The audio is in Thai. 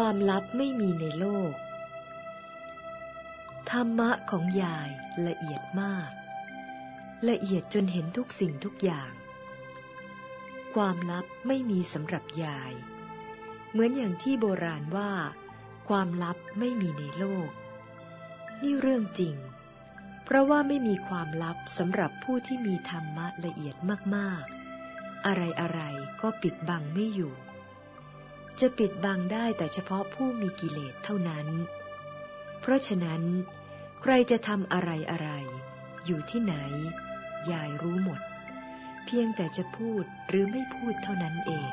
ความลับไม่มีในโลก ธรรมะของยายละเอียดมาก ละเอียดจนเห็นทุกสิ่งทุกอย่าง ความลับไม่มีสำหรับยาย เหมือนอย่างที่โบราณว่า ความลับไม่มีในโลก นี่เรื่องจริง เพราะว่าไม่มีความลับสำหรับผู้ที่มีธรรมะละเอียดมากๆ อะไรๆก็ปิดบังไม่อยู่ จะปิดบังได้แต่เฉพาะผู้มีกิเลสเท่านั้น เพราะฉะนั้น ใครจะทำอะไรอะไร อยู่ที่ไหน ยายรู้หมด เพียงแต่จะพูดหรือไม่พูดเท่านั้นเอง